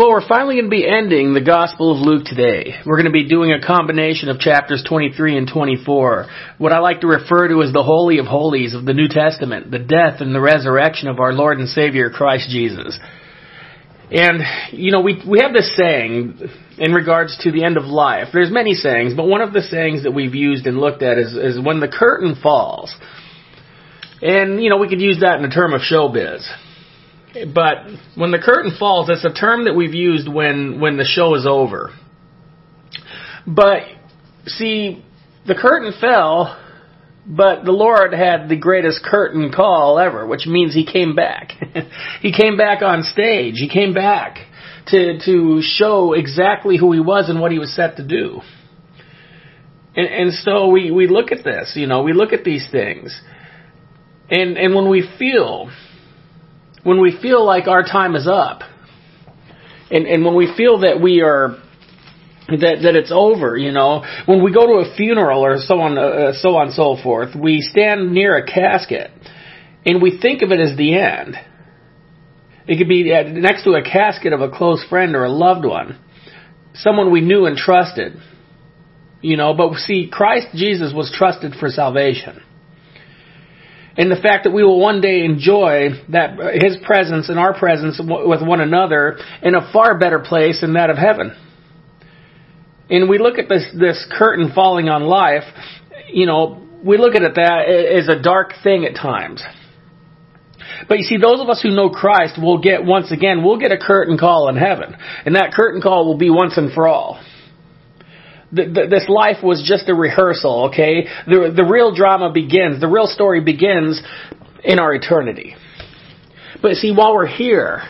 Well, we're finally going to be ending the Gospel of Luke today. We're going to be doing a combination of chapters 23 and 24, what I like to refer to as the Holy of Holies of the New Testament, the death and the resurrection of our Lord and Savior Christ Jesus. And, you know, we, we have this saying in regards to the end of life. There's many sayings, but one of the sayings that we've used and looked at is, is when the curtain falls. And, you know, we could use that in the term of showbiz. But when the curtain falls, that's a term that we've used when, when the show is over. But, see, the curtain fell, but the Lord had the greatest curtain call ever, which means He came back. he came back on stage. He came back to, to show exactly who He was and what He was set to do. And, and so we, we look at this, you know, we look at these things. And, and when we feel when we feel like our time is up, and, and when we feel that we are that that it's over, you know, when we go to a funeral or so on, uh, so on and so forth, we stand near a casket and we think of it as the end. It could be next to a casket of a close friend or a loved one, someone we knew and trusted, you know. But see, Christ Jesus was trusted for salvation and the fact that we will one day enjoy that His presence and our presence with one another in a far better place than that of heaven. And we look at this this curtain falling on life, you know, we look at it that as a dark thing at times. But you see, those of us who know Christ will get, once again, we'll get a curtain call in heaven. And that curtain call will be once and for all the, this life was just a rehearsal, okay? The, the real drama begins, the real story begins in our eternity. But see, while we're here,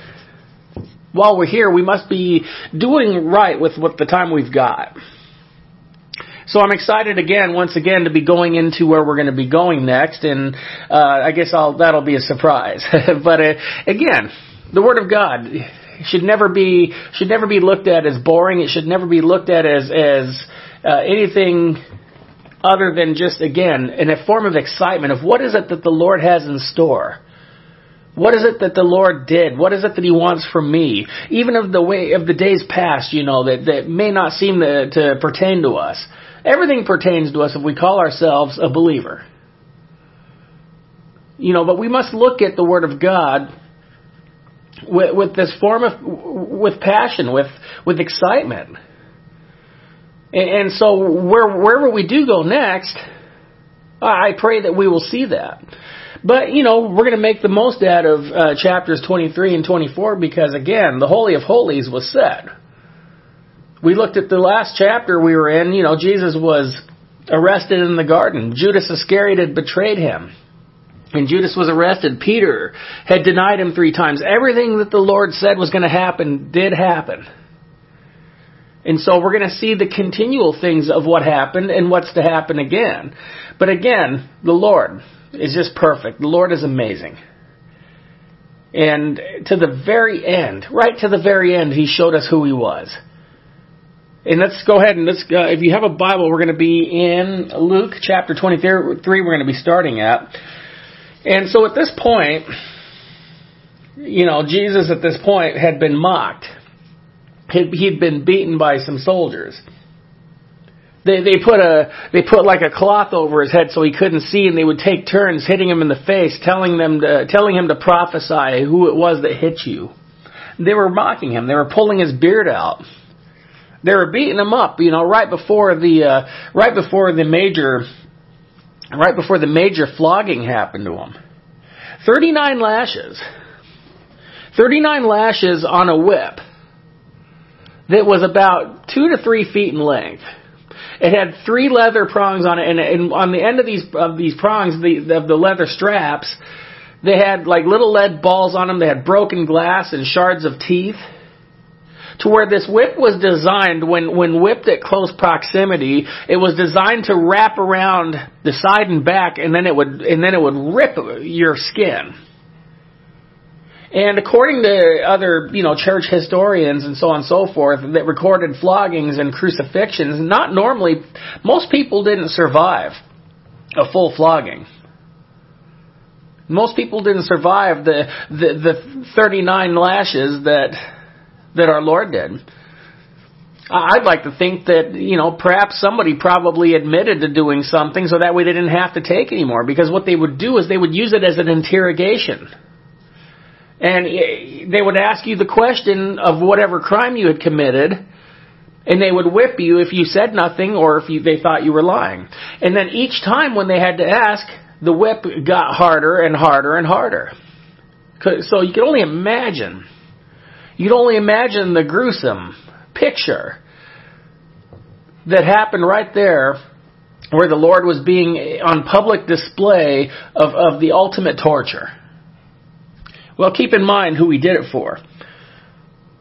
while we're here, we must be doing right with what the time we've got. So I'm excited again, once again, to be going into where we're going to be going next, and uh, I guess I'll, that'll be a surprise. but uh, again, the Word of God should never be should never be looked at as boring. It should never be looked at as as uh, anything other than just again in a form of excitement of what is it that the Lord has in store. What is it that the Lord did? What is it that He wants from me? Even of the way of the days past, you know, that, that may not seem to, to pertain to us. Everything pertains to us if we call ourselves a believer. You know, but we must look at the Word of God with, with this form of, with passion, with, with excitement. And, and so where, wherever we do go next, I pray that we will see that. But, you know, we're going to make the most out of uh, chapters 23 and 24 because, again, the Holy of Holies was said. We looked at the last chapter we were in, you know, Jesus was arrested in the garden. Judas Iscariot had betrayed him. And Judas was arrested. Peter had denied him three times. Everything that the Lord said was going to happen did happen. And so we're going to see the continual things of what happened and what's to happen again. But again, the Lord is just perfect. The Lord is amazing. And to the very end, right to the very end, He showed us who He was. And let's go ahead and let's, uh, if you have a Bible, we're going to be in Luke chapter 23, we're going to be starting at. And so at this point, you know, Jesus at this point had been mocked. He'd been beaten by some soldiers. They they put a they put like a cloth over his head so he couldn't see, and they would take turns hitting him in the face, telling them to, telling him to prophesy who it was that hit you. They were mocking him. They were pulling his beard out. They were beating him up, you know, right before the uh, right before the major right before the major flogging happened to him. 39 lashes. 39 lashes on a whip that was about two to three feet in length. It had three leather prongs on it, and, and on the end of these of these prongs, the of the leather straps, they had like little lead balls on them. They had broken glass and shards of teeth to where this whip was designed when when whipped at close proximity it was designed to wrap around the side and back and then it would and then it would rip your skin and according to other, you know, church historians and so on and so forth that recorded floggings and crucifixions, not normally, most people didn't survive a full flogging. Most people didn't survive the, the, the 39 lashes that that our Lord did. I'd like to think that, you know, perhaps somebody probably admitted to doing something so that way they didn't have to take anymore. Because what they would do is they would use it as an interrogation. And eh, they would ask you the question of whatever crime you had committed, and they would whip you if you said nothing or if you, they thought you were lying. And then each time when they had to ask, the whip got harder and harder and harder. So you can only imagine. You can only imagine the gruesome picture that happened right there where the Lord was being eh, on public display of, of the ultimate torture. Well, keep in mind who he did it for.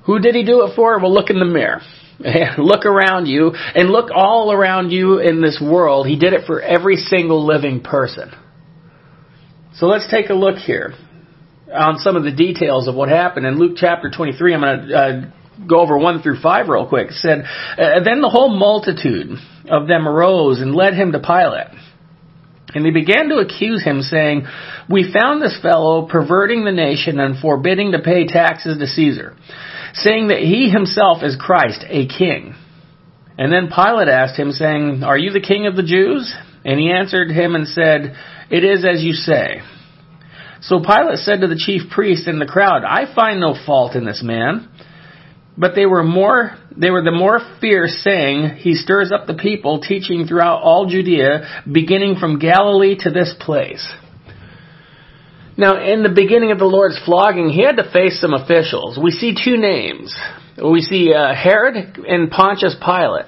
Who did he do it for? Well, look in the mirror. look around you and look all around you in this world. He did it for every single living person. So let's take a look here on some of the details of what happened in Luke chapter 23. I'm going to uh, go over 1 through 5 real quick. Said, uh, Then the whole multitude of them arose and led him to Pilate. And they began to accuse him, saying, We found this fellow perverting the nation and forbidding to pay taxes to Caesar, saying that he himself is Christ, a king. And then Pilate asked him, saying, Are you the king of the Jews? And he answered him and said, It is as you say. So Pilate said to the chief priests and the crowd, I find no fault in this man. But they were more, they were the more fierce, saying, He stirs up the people, teaching throughout all Judea, beginning from Galilee to this place. Now, in the beginning of the Lord's flogging, he had to face some officials. We see two names. We see uh, Herod and Pontius Pilate.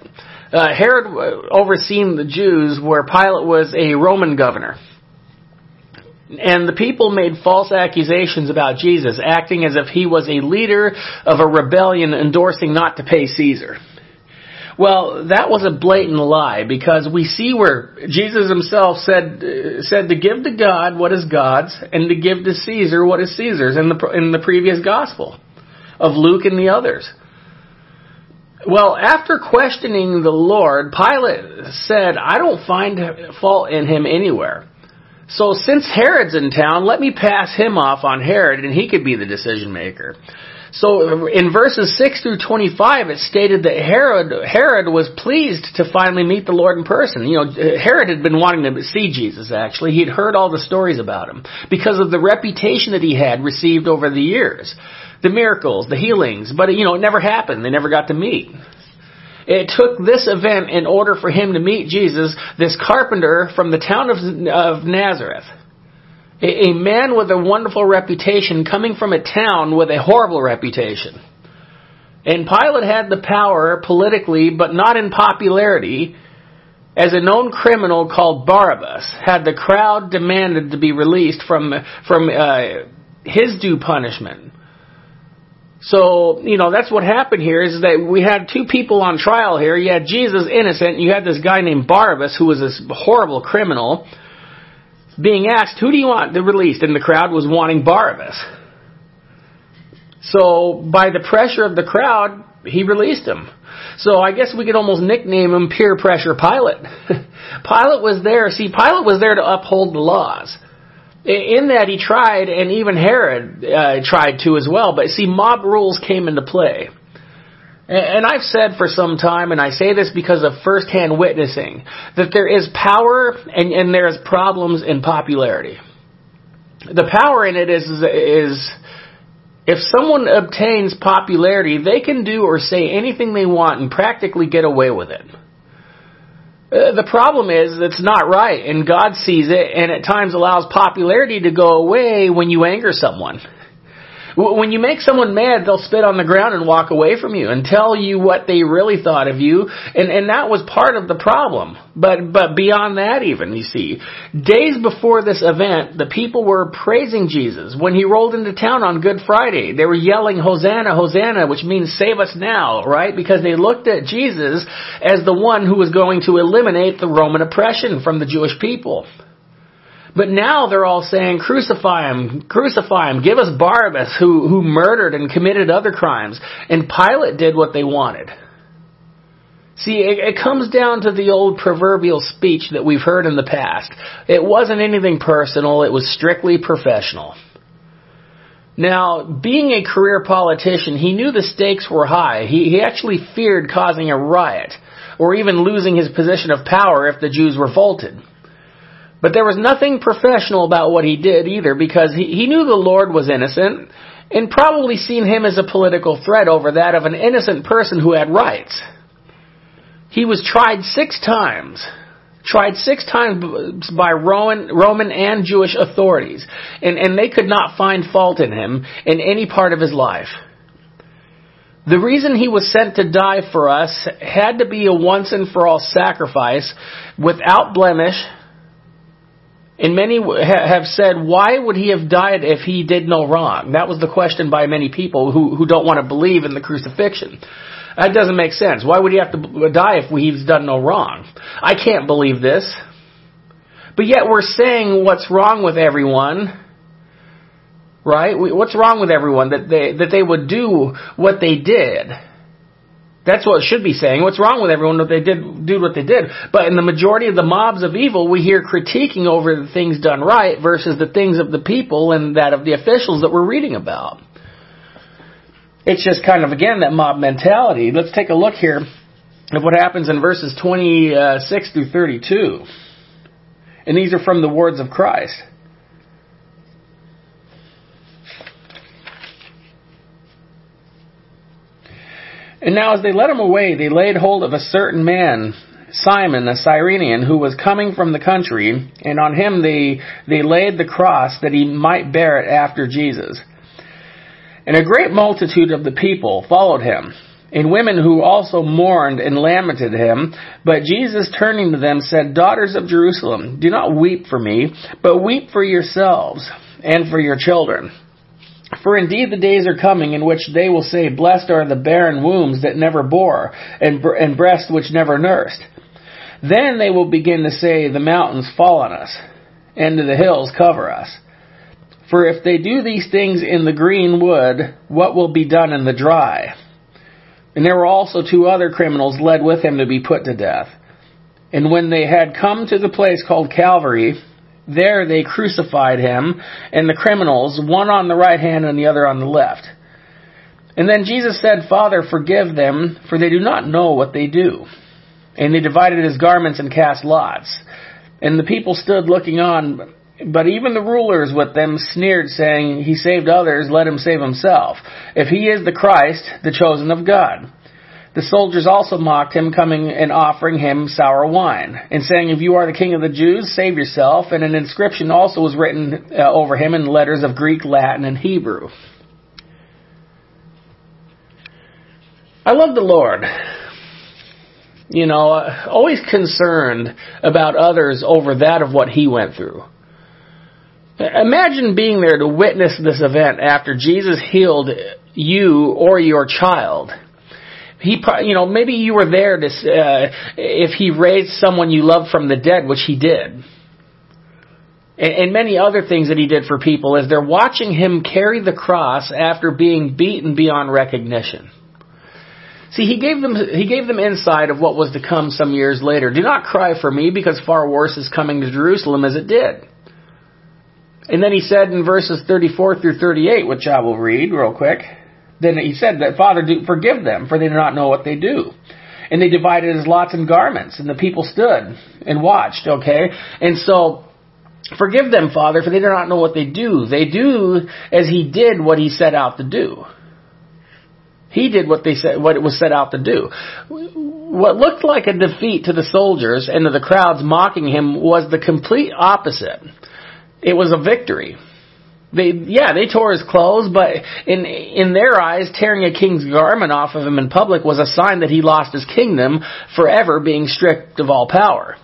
Uh, Herod overseen the Jews, where Pilate was a Roman governor. And the people made false accusations about Jesus, acting as if he was a leader of a rebellion endorsing not to pay Caesar. Well, that was a blatant lie because we see where Jesus himself said uh, said to give to God what is God's and to give to Caesar what is Caesar's in the in the previous gospel of Luke and the others. Well, after questioning the Lord, Pilate said, "I don't find fault in him anywhere." So since Herod's in town, let me pass him off on Herod and he could be the decision maker. So in verses 6 through 25, it stated that Herod, Herod was pleased to finally meet the Lord in person. You know, Herod had been wanting to see Jesus actually. He'd heard all the stories about him because of the reputation that he had received over the years. The miracles, the healings, but you know, it never happened. They never got to meet. It took this event in order for him to meet Jesus, this carpenter from the town of, of Nazareth. A, a man with a wonderful reputation coming from a town with a horrible reputation. And Pilate had the power politically, but not in popularity, as a known criminal called Barabbas had the crowd demanded to be released from from uh, his due punishment. So, you know, that's what happened here is that we had two people on trial here. You had Jesus innocent, and you had this guy named Barabbas who was this horrible criminal being asked, who do you want to release? And the crowd was wanting Barabbas. So, by the pressure of the crowd, he released him. So I guess we could almost nickname him peer pressure Pilate. Pilate was there, see, Pilate was there to uphold the laws. In that he tried, and even Herod uh, tried to as well. But see, mob rules came into play. And I've said for some time, and I say this because of firsthand witnessing, that there is power and, and there is problems in popularity. The power in it is, is if someone obtains popularity, they can do or say anything they want and practically get away with it. Uh, the problem is it's not right, and God sees it, and at times allows popularity to go away when you anger someone. When you make someone mad, they'll spit on the ground and walk away from you and tell you what they really thought of you, and, and that was part of the problem. But, but beyond that even, you see, days before this event, the people were praising Jesus. When he rolled into town on Good Friday, they were yelling, Hosanna, Hosanna, which means save us now, right? Because they looked at Jesus as the one who was going to eliminate the Roman oppression from the Jewish people. But now they're all saying, crucify him, crucify him, give us Barabbas who, who murdered and committed other crimes. And Pilate did what they wanted. See, it, it comes down to the old proverbial speech that we've heard in the past. It wasn't anything personal, it was strictly professional. Now, being a career politician, he knew the stakes were high. He, he actually feared causing a riot or even losing his position of power if the Jews revolted. But there was nothing professional about what he did either because he, he knew the Lord was innocent and probably seen him as a political threat over that of an innocent person who had rights. He was tried six times tried six times by Roman, Roman and Jewish authorities, and, and they could not find fault in him in any part of his life. The reason he was sent to die for us had to be a once and for all sacrifice without blemish. And many have said, why would he have died if he did no wrong? That was the question by many people who, who don't want to believe in the crucifixion. That doesn't make sense. Why would he have to die if he's done no wrong? I can't believe this. But yet we're saying what's wrong with everyone, right? What's wrong with everyone that they that they would do what they did? That's what it should be saying. What's wrong with everyone that they did do what they did? But in the majority of the mobs of evil, we hear critiquing over the things done right versus the things of the people and that of the officials that we're reading about. It's just kind of, again, that mob mentality. Let's take a look here at what happens in verses 26 through 32. And these are from the words of Christ. And now as they led him away, they laid hold of a certain man, Simon, a Cyrenian, who was coming from the country, and on him they, they laid the cross that he might bear it after Jesus. And a great multitude of the people followed him, and women who also mourned and lamented him. But Jesus turning to them said, Daughters of Jerusalem, do not weep for me, but weep for yourselves and for your children. For indeed the days are coming in which they will say, Blessed are the barren wombs that never bore, and, and breasts which never nursed. Then they will begin to say, The mountains fall on us, and the hills cover us. For if they do these things in the green wood, what will be done in the dry? And there were also two other criminals led with him to be put to death. And when they had come to the place called Calvary, there they crucified him and the criminals, one on the right hand and the other on the left. And then Jesus said, Father, forgive them, for they do not know what they do. And they divided his garments and cast lots. And the people stood looking on, but even the rulers with them sneered, saying, He saved others, let him save himself. If he is the Christ, the chosen of God. The soldiers also mocked him, coming and offering him sour wine, and saying, If you are the king of the Jews, save yourself. And an inscription also was written uh, over him in letters of Greek, Latin, and Hebrew. I love the Lord. You know, uh, always concerned about others over that of what he went through. Imagine being there to witness this event after Jesus healed you or your child. He, you know, maybe you were there to, uh, if he raised someone you loved from the dead, which he did. And, and many other things that he did for people as they're watching him carry the cross after being beaten beyond recognition. See, he gave them he gave them insight of what was to come some years later. Do not cry for me because far worse is coming to Jerusalem as it did. And then he said in verses 34 through 38, which I will read real quick, then he said that, Father, do, forgive them, for they do not know what they do. And they divided his lots and garments, and the people stood and watched, okay? And so, forgive them, Father, for they do not know what they do. They do as he did what he set out to do. He did what they said, what it was set out to do. What looked like a defeat to the soldiers and to the crowds mocking him was the complete opposite it was a victory. They, yeah, they tore his clothes, but in in their eyes, tearing a king's garment off of him in public was a sign that he lost his kingdom, forever being stripped of all power.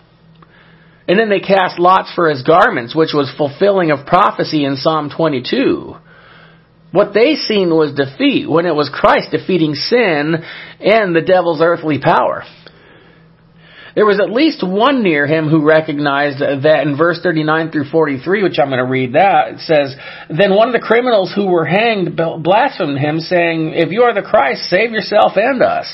And then they cast lots for his garments, which was fulfilling of prophecy in Psalm 22. What they seen was defeat, when it was Christ defeating sin and the devil's earthly power. There was at least one near him who recognized that in verse 39 through 43, which I'm going to read that, it says, Then one of the criminals who were hanged blasphemed him, saying, If you are the Christ, save yourself and us.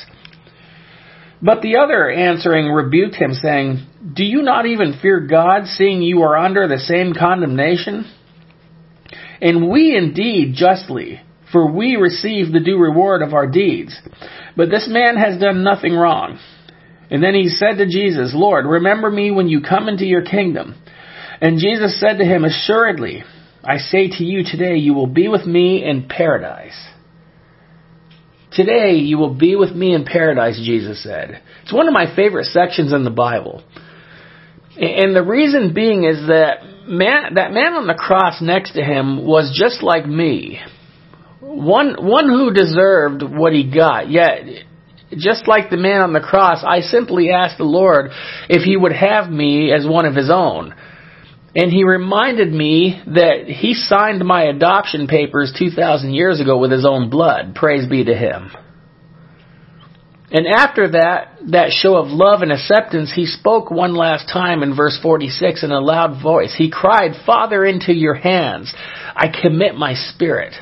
But the other answering rebuked him, saying, Do you not even fear God, seeing you are under the same condemnation? and we indeed justly, for we receive the due reward of our deeds. But this man has done nothing wrong. And then he said to Jesus, Lord, remember me when you come into your kingdom. And Jesus said to him, Assuredly, I say to you today, you will be with me in paradise. Today you will be with me in paradise, Jesus said. It's one of my favorite sections in the Bible. And the reason being is that man, that man on the cross next to him was just like me. One, one who deserved what he got, yet just like the man on the cross, I simply asked the Lord if he would have me as one of his own. And he reminded me that he signed my adoption papers 2,000 years ago with his own blood. Praise be to him. And after that, that show of love and acceptance, he spoke one last time in verse 46 in a loud voice. He cried, Father, into your hands I commit my spirit.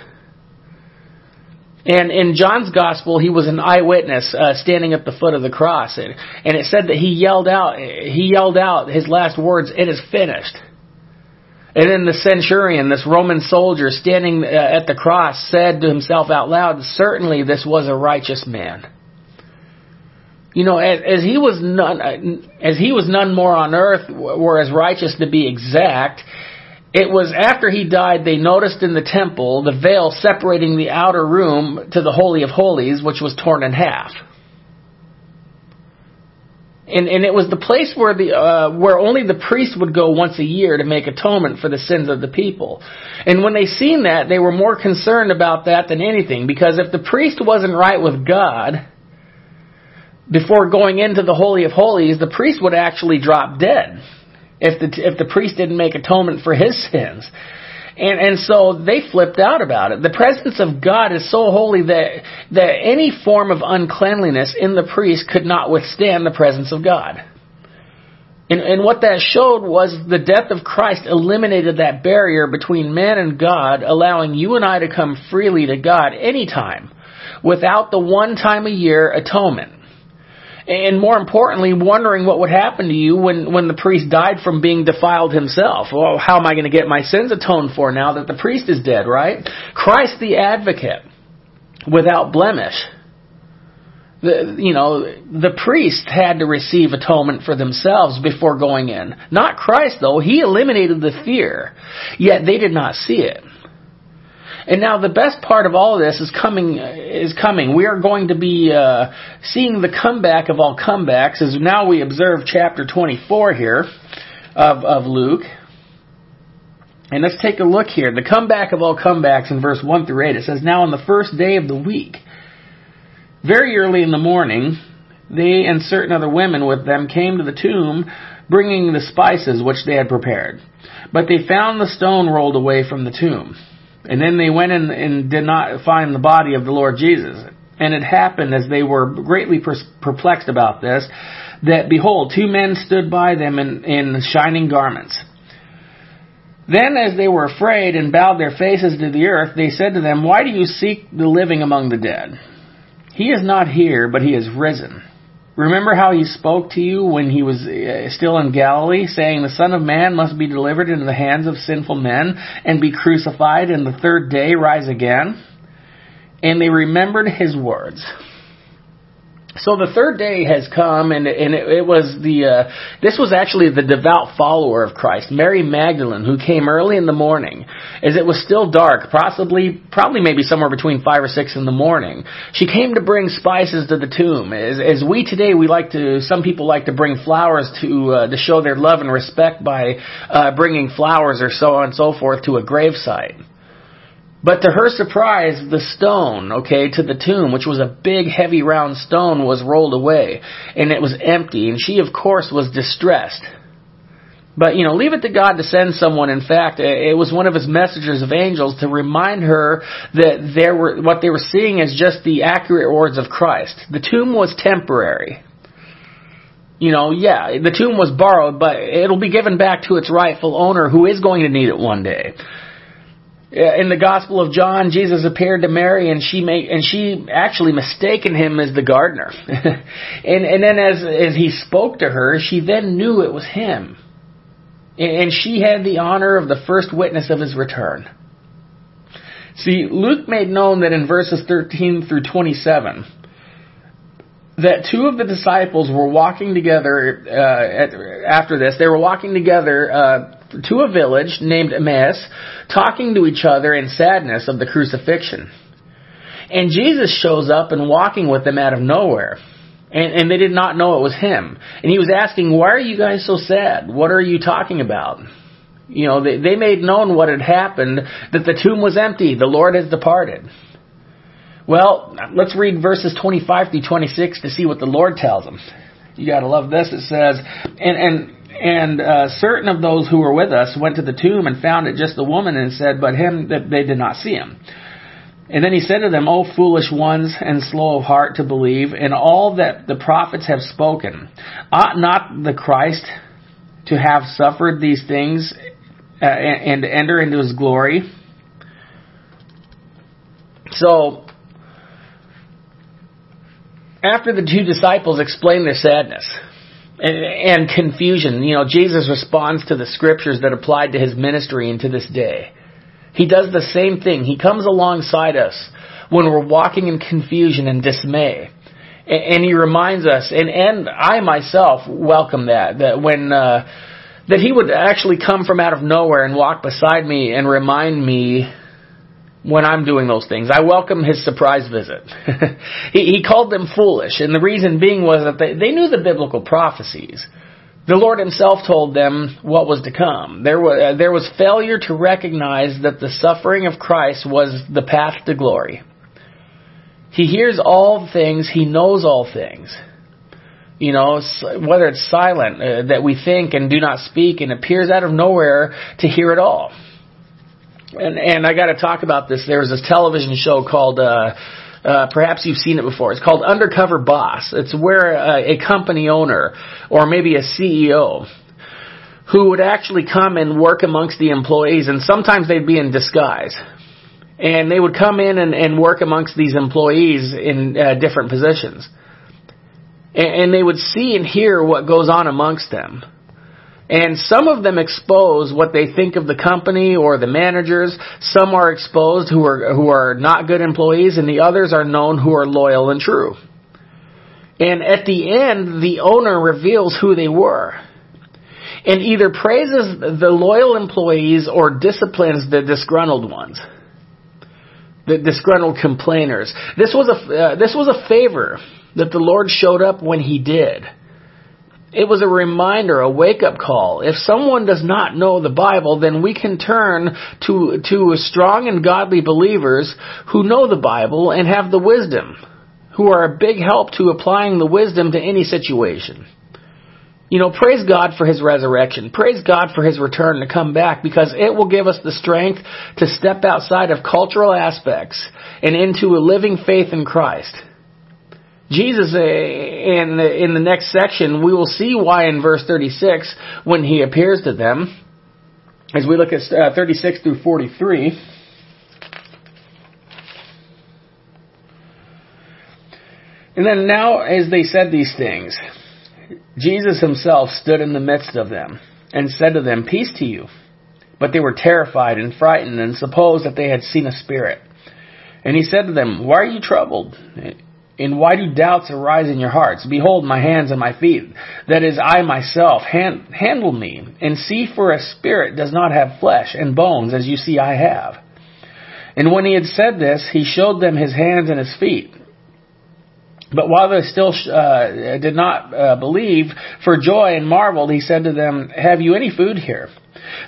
And in John's gospel, he was an eyewitness uh, standing at the foot of the cross, and, and it said that he yelled out, he yelled out his last words, "It is finished." And then the centurion, this Roman soldier standing uh, at the cross, said to himself out loud, "Certainly, this was a righteous man." You know, as, as he was none, uh, as he was none more on earth, were as righteous to be exact it was after he died they noticed in the temple the veil separating the outer room to the Holy of Holies, which was torn in half. And, and it was the place where the uh, where only the priest would go once a year to make atonement for the sins of the people. And when they seen that, they were more concerned about that than anything, because if the priest wasn't right with God before going into the Holy of Holies, the priest would actually drop dead if the if the priest didn't make atonement for his sins. And and so they flipped out about it. The presence of God is so holy that that any form of uncleanliness in the priest could not withstand the presence of God. And, and what that showed was the death of Christ eliminated that barrier between man and God, allowing you and I to come freely to God anytime without the one time a year atonement and more importantly, wondering what would happen to you when, when the priest died from being defiled himself. Well, how am I going to get my sins atoned for now that the priest is dead, right? Christ the advocate, without blemish. The, you know, the priest had to receive atonement for themselves before going in. Not Christ, though. He eliminated the fear. Yet they did not see it. And now the best part of all of this is coming. Is coming. We are going to be uh, seeing the comeback of all comebacks as now we observe chapter 24 here of of Luke. And let's take a look here. The comeback of all comebacks in verse 1 through 8. It says, Now on the first day of the week, very early in the morning, they and certain other women with them came to the tomb, bringing the spices which they had prepared. But they found the stone rolled away from the tomb. And then they went in and did not find the body of the Lord Jesus. And it happened as they were greatly perplexed about this, that behold, two men stood by them in, in shining garments. Then, as they were afraid and bowed their faces to the earth, they said to them, Why do you seek the living among the dead? He is not here, but he is risen. Remember how he spoke to you when he was uh, still in Galilee, saying, The Son of Man must be delivered into the hands of sinful men and be crucified, and the third day rise again? And they remembered his words. So the third day has come, and, and it, it was the uh, this was actually the devout follower of Christ, Mary Magdalene, who came early in the morning, as it was still dark, possibly probably maybe somewhere between five or six in the morning. She came to bring spices to the tomb. As, as we today, we like to some people like to bring flowers to uh, to show their love and respect by uh, bringing flowers or so on and so forth to a gravesite. But to her surprise, the stone, okay, to the tomb, which was a big, heavy, round stone, was rolled away, and it was empty, and she, of course, was distressed. But, you know, leave it to God to send someone. In fact, it was one of his messengers of angels to remind her that there were, what they were seeing as just the accurate words of Christ. The tomb was temporary. You know, yeah, the tomb was borrowed, but it'll be given back to its rightful owner who is going to need it one day in the Gospel of John, Jesus appeared to Mary, and she made, and she actually mistaken him as the gardener. and and then as as he spoke to her, she then knew it was him, and she had the honor of the first witness of his return. See, Luke made known that in verses 13 through 27, that two of the disciples were walking together uh, at, after this. They were walking together uh, to a village named Emmaus, talking to each other in sadness of the crucifixion. And Jesus shows up and walking with them out of nowhere. And, and they did not know it was him. And he was asking, why are you guys so sad? What are you talking about? You know, they, they made known what had happened, that the tomb was empty, the Lord has departed. Well, let's read verses 25 through 26 to see what the Lord tells them. You gotta love this. It says, and, and, and uh, certain of those who were with us went to the tomb and found it just the woman and said, but him that they did not see him. And then he said to them, O foolish ones and slow of heart to believe in all that the prophets have spoken. Ought not the Christ to have suffered these things uh, and, and enter into his glory? So, after the two disciples explain their sadness and, and confusion, you know, Jesus responds to the scriptures that applied to his ministry and to this day. He does the same thing. He comes alongside us when we're walking in confusion and dismay. And he reminds us, and, and I myself welcome that, that when, uh, that he would actually come from out of nowhere and walk beside me and remind me when I'm doing those things. I welcome his surprise visit. he, he called them foolish, and the reason being was that they, they knew the biblical prophecies. The Lord Himself told them what was to come. There was, uh, there was failure to recognize that the suffering of Christ was the path to glory. He hears all things, He knows all things. You know, whether it's silent, uh, that we think and do not speak, and appears out of nowhere to hear it all. And, and I got to talk about this. There was this television show called uh, uh, perhaps you've seen it before. It's called Undercover Boss. It's where uh, a company owner or maybe a CEO who would actually come and work amongst the employees, and sometimes they'd be in disguise. And they would come in and, and work amongst these employees in uh, different positions. And, and they would see and hear what goes on amongst them. And some of them expose what they think of the company or the managers. Some are exposed who are, who are not good employees and the others are known who are loyal and true. And at the end, the owner reveals who they were. And either praises the loyal employees or disciplines the disgruntled ones. The disgruntled complainers. This was a, uh, this was a favor that the Lord showed up when He did. It was a reminder, a wake up call. If someone does not know the Bible, then we can turn to, to strong and godly believers who know the Bible and have the wisdom, who are a big help to applying the wisdom to any situation. You know, praise God for His resurrection. Praise God for His return to come back because it will give us the strength to step outside of cultural aspects and into a living faith in Christ. Jesus, uh, in the, in the next section, we will see why in verse 36, when he appears to them, as we look at uh, 36 through 43, And then now, as they said these things, Jesus himself stood in the midst of them and said to them, Peace to you. But they were terrified and frightened and supposed that they had seen a spirit. And he said to them, Why are you troubled? And why do doubts arise in your hearts? Behold my hands and my feet. That is I myself. Hand, handle me and see for a spirit does not have flesh and bones as you see I have. And when he had said this, he showed them his hands and his feet. But while they still uh, did not uh, believe, for joy and marveled, he said to them, Have you any food here?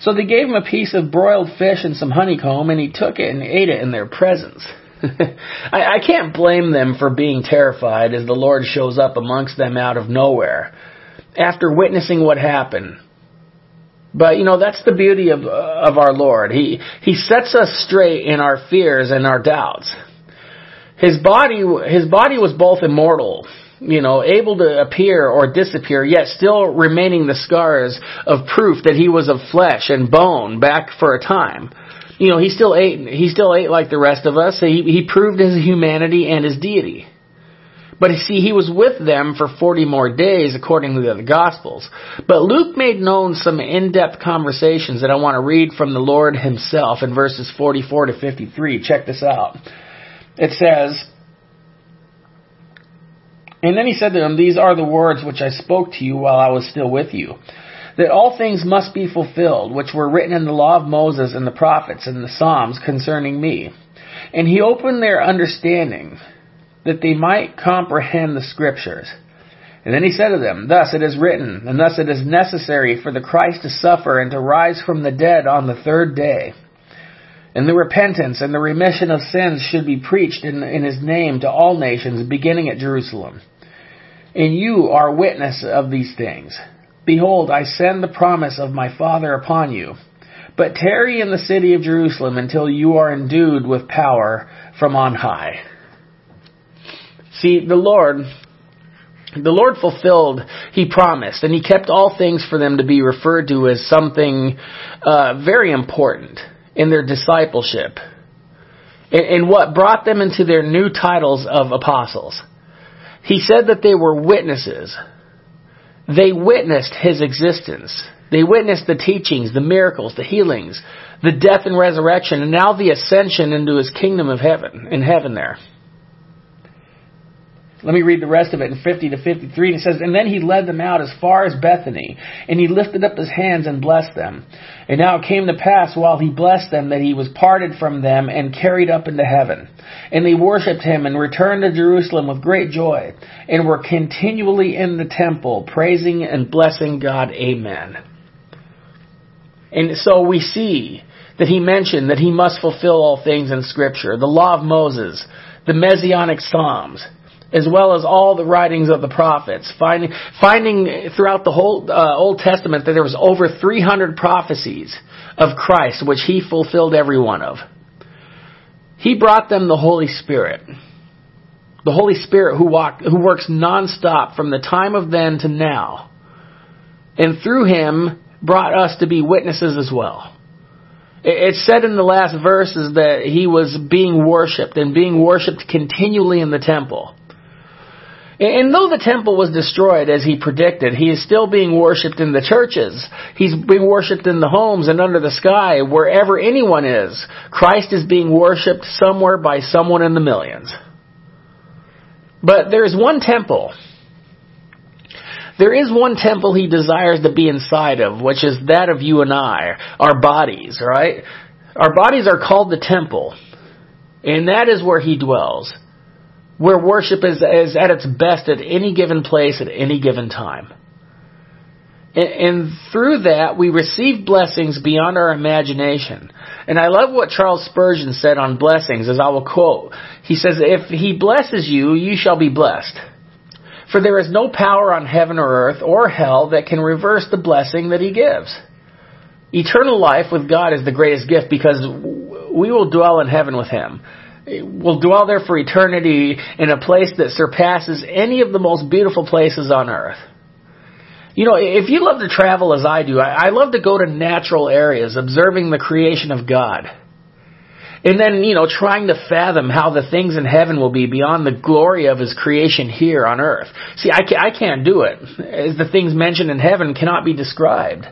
So they gave him a piece of broiled fish and some honeycomb, and he took it and ate it in their presence. I, I can't blame them for being terrified as the Lord shows up amongst them out of nowhere after witnessing what happened. But you know that's the beauty of uh, of our Lord. He he sets us straight in our fears and our doubts. His body his body was both immortal, you know, able to appear or disappear, yet still remaining the scars of proof that he was of flesh and bone back for a time you know, he still ate, he still ate like the rest of us. He, he proved his humanity and his deity. But see, he was with them for 40 more days according to the Gospels. But Luke made known some in-depth conversations that I want to read from the Lord himself in verses 44 to 53. Check this out. It says, And then he said to them, These are the words which I spoke to you while I was still with you. That all things must be fulfilled, which were written in the law of Moses and the prophets and the Psalms concerning me. And he opened their understanding that they might comprehend the scriptures. And then he said to them, Thus it is written, and thus it is necessary for the Christ to suffer and to rise from the dead on the third day. And the repentance and the remission of sins should be preached in, in his name to all nations, beginning at Jerusalem. And you are witness of these things. Behold, I send the promise of my Father upon you. But tarry in the city of Jerusalem until you are endued with power from on high. See, the Lord, the Lord fulfilled, He promised, and He kept all things for them to be referred to as something uh, very important in their discipleship. And, and what brought them into their new titles of apostles. He said that they were witnesses. They witnessed His existence. They witnessed the teachings, the miracles, the healings, the death and resurrection, and now the ascension into His kingdom of heaven, in heaven there. Let me read the rest of it in 50 to 53. It says, And then he led them out as far as Bethany, and he lifted up his hands and blessed them. And now it came to pass while he blessed them that he was parted from them and carried up into heaven. And they worshipped him and returned to Jerusalem with great joy, and were continually in the temple, praising and blessing God. Amen. And so we see that he mentioned that he must fulfill all things in Scripture, the law of Moses, the Messianic Psalms, as well as all the writings of the prophets, finding, finding throughout the whole uh, Old Testament that there was over 300 prophecies of Christ, which he fulfilled every one of. He brought them the Holy Spirit. The Holy Spirit who, walk, who works nonstop from the time of then to now. And through him brought us to be witnesses as well. It's said in the last verses that he was being worshipped and being worshipped continually in the temple. And though the temple was destroyed as he predicted, he is still being worshipped in the churches. He's being worshipped in the homes and under the sky, wherever anyone is. Christ is being worshipped somewhere by someone in the millions. But there is one temple. There is one temple he desires to be inside of, which is that of you and I, our bodies, right? Our bodies are called the temple. And that is where he dwells where worship is, is at its best at any given place at any given time. And, and through that, we receive blessings beyond our imagination. And I love what Charles Spurgeon said on blessings, as I will quote. He says, If he blesses you, you shall be blessed. For there is no power on heaven or earth or hell that can reverse the blessing that he gives. Eternal life with God is the greatest gift because we will dwell in heaven with him will dwell there for eternity in a place that surpasses any of the most beautiful places on earth. You know, if you love to travel as I do, I, love to go to natural areas, observing the creation of God. And then, you know, trying to fathom how the things in heaven will be beyond the glory of His creation here on earth. See, I can't do it, as the things mentioned in heaven cannot be described.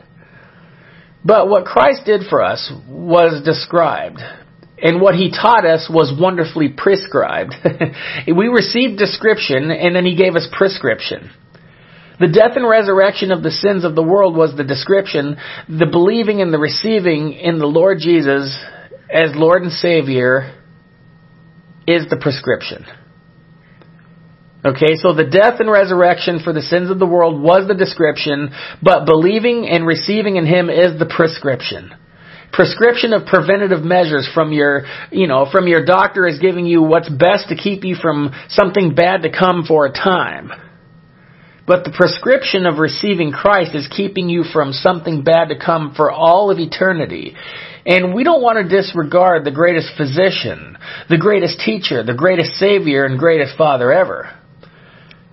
But what Christ did for us was described. And what he taught us was wonderfully prescribed. we received description and then he gave us prescription. The death and resurrection of the sins of the world was the description. The believing and the receiving in the Lord Jesus as Lord and Savior is the prescription. Okay, so the death and resurrection for the sins of the world was the description, but believing and receiving in Him is the prescription prescription of preventative measures from your, you know, from your doctor is giving you what's best to keep you from something bad to come for a time. But the prescription of receiving Christ is keeping you from something bad to come for all of eternity. And we don't want to disregard the greatest physician, the greatest teacher, the greatest savior, and greatest father ever.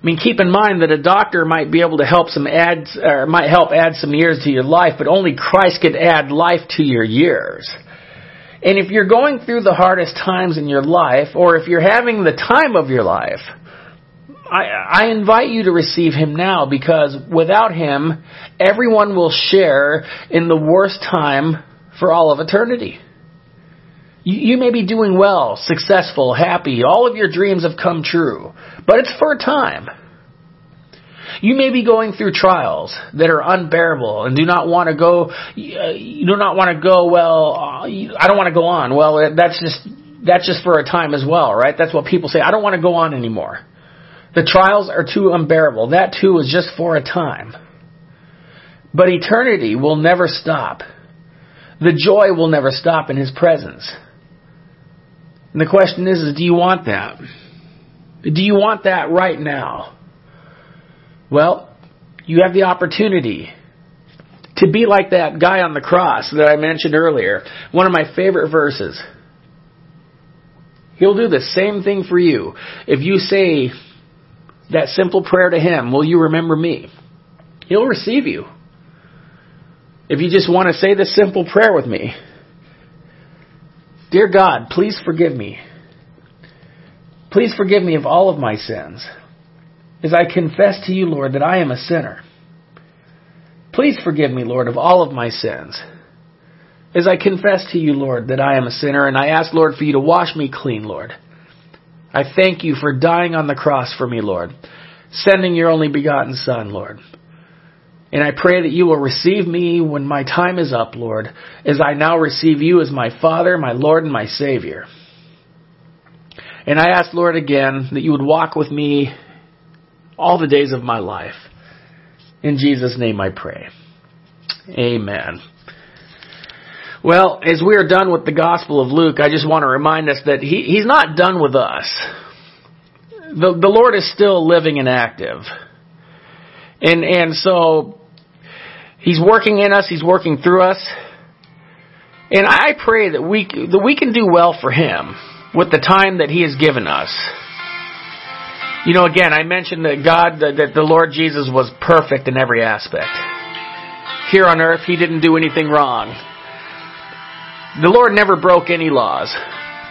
I mean, keep in mind that a doctor might be able to help some add, or might help add some years to your life, but only Christ could add life to your years. And if you're going through the hardest times in your life, or if you're having the time of your life, I, I invite you to receive Him now because without Him, everyone will share in the worst time for all of eternity. You, may be doing well, successful, happy, all of your dreams have come true, but it's for a time. You may be going through trials that are unbearable and do not want to go, you uh, do not want to go, well, uh, I don't want to go on. Well, that's just, that's just for a time as well, right? That's what people say. I don't want to go on anymore. The trials are too unbearable. That too is just for a time. But eternity will never stop. The joy will never stop in His presence. And the question is, is do you want that? Do you want that right now? Well, you have the opportunity to be like that guy on the cross that I mentioned earlier. One of my favorite verses. He'll do the same thing for you. If you say that simple prayer to Him, will you remember me? He'll receive you. If you just want to say this simple prayer with me, Dear God, please forgive me. Please forgive me of all of my sins as I confess to you, Lord, that I am a sinner. Please forgive me, Lord, of all of my sins. As I confess to you, Lord, that I am a sinner, and I ask, Lord, for you to wash me clean, Lord. I thank you for dying on the cross for me, Lord, sending your only begotten Son, Lord. And I pray that you will receive me when my time is up, Lord, as I now receive you as my Father, my Lord, and my Savior. And I ask, Lord, again, that you would walk with me all the days of my life. In Jesus' name I pray. Amen. Well, as we are done with the Gospel of Luke, I just want to remind us that he, He's not done with us. The, the Lord is still living and active. And, and so, He's working in us, He's working through us. And I pray that we, that we can do well for Him with the time that He has given us. You know, again, I mentioned that God, that the Lord Jesus was perfect in every aspect. Here on earth, He didn't do anything wrong. The Lord never broke any laws.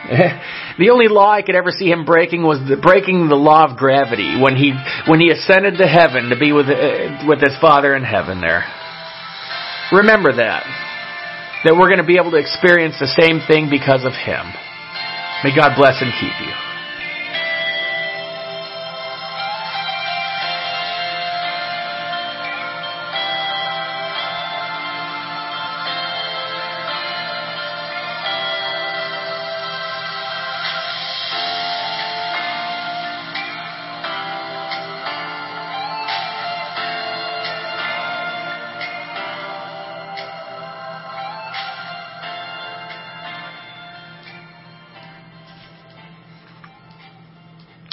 the only law I could ever see him breaking was the, breaking the law of gravity when he when he ascended to heaven to be with uh, with his Father in heaven. There, remember that that we're going to be able to experience the same thing because of him. May God bless and keep you.